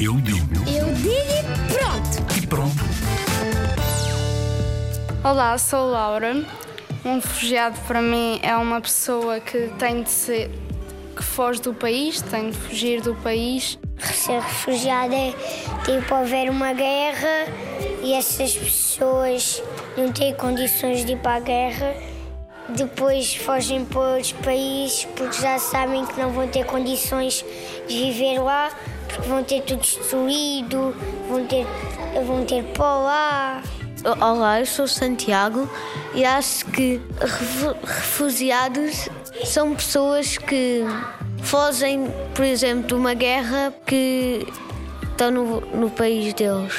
Eu digo Eu digo e pronto. e pronto. Olá, sou Laura. Um refugiado para mim é uma pessoa que tem de ser que foge do país, tem de fugir do país. Ser refugiado é tipo haver uma guerra e essas pessoas não têm condições de ir para a guerra. Depois fogem para outros países porque já sabem que não vão ter condições de viver lá, porque vão ter tudo destruído, vão ter, vão ter pó lá. Olá, eu sou Santiago e acho que refu- refugiados são pessoas que fogem, por exemplo, de uma guerra que estão no, no país deles.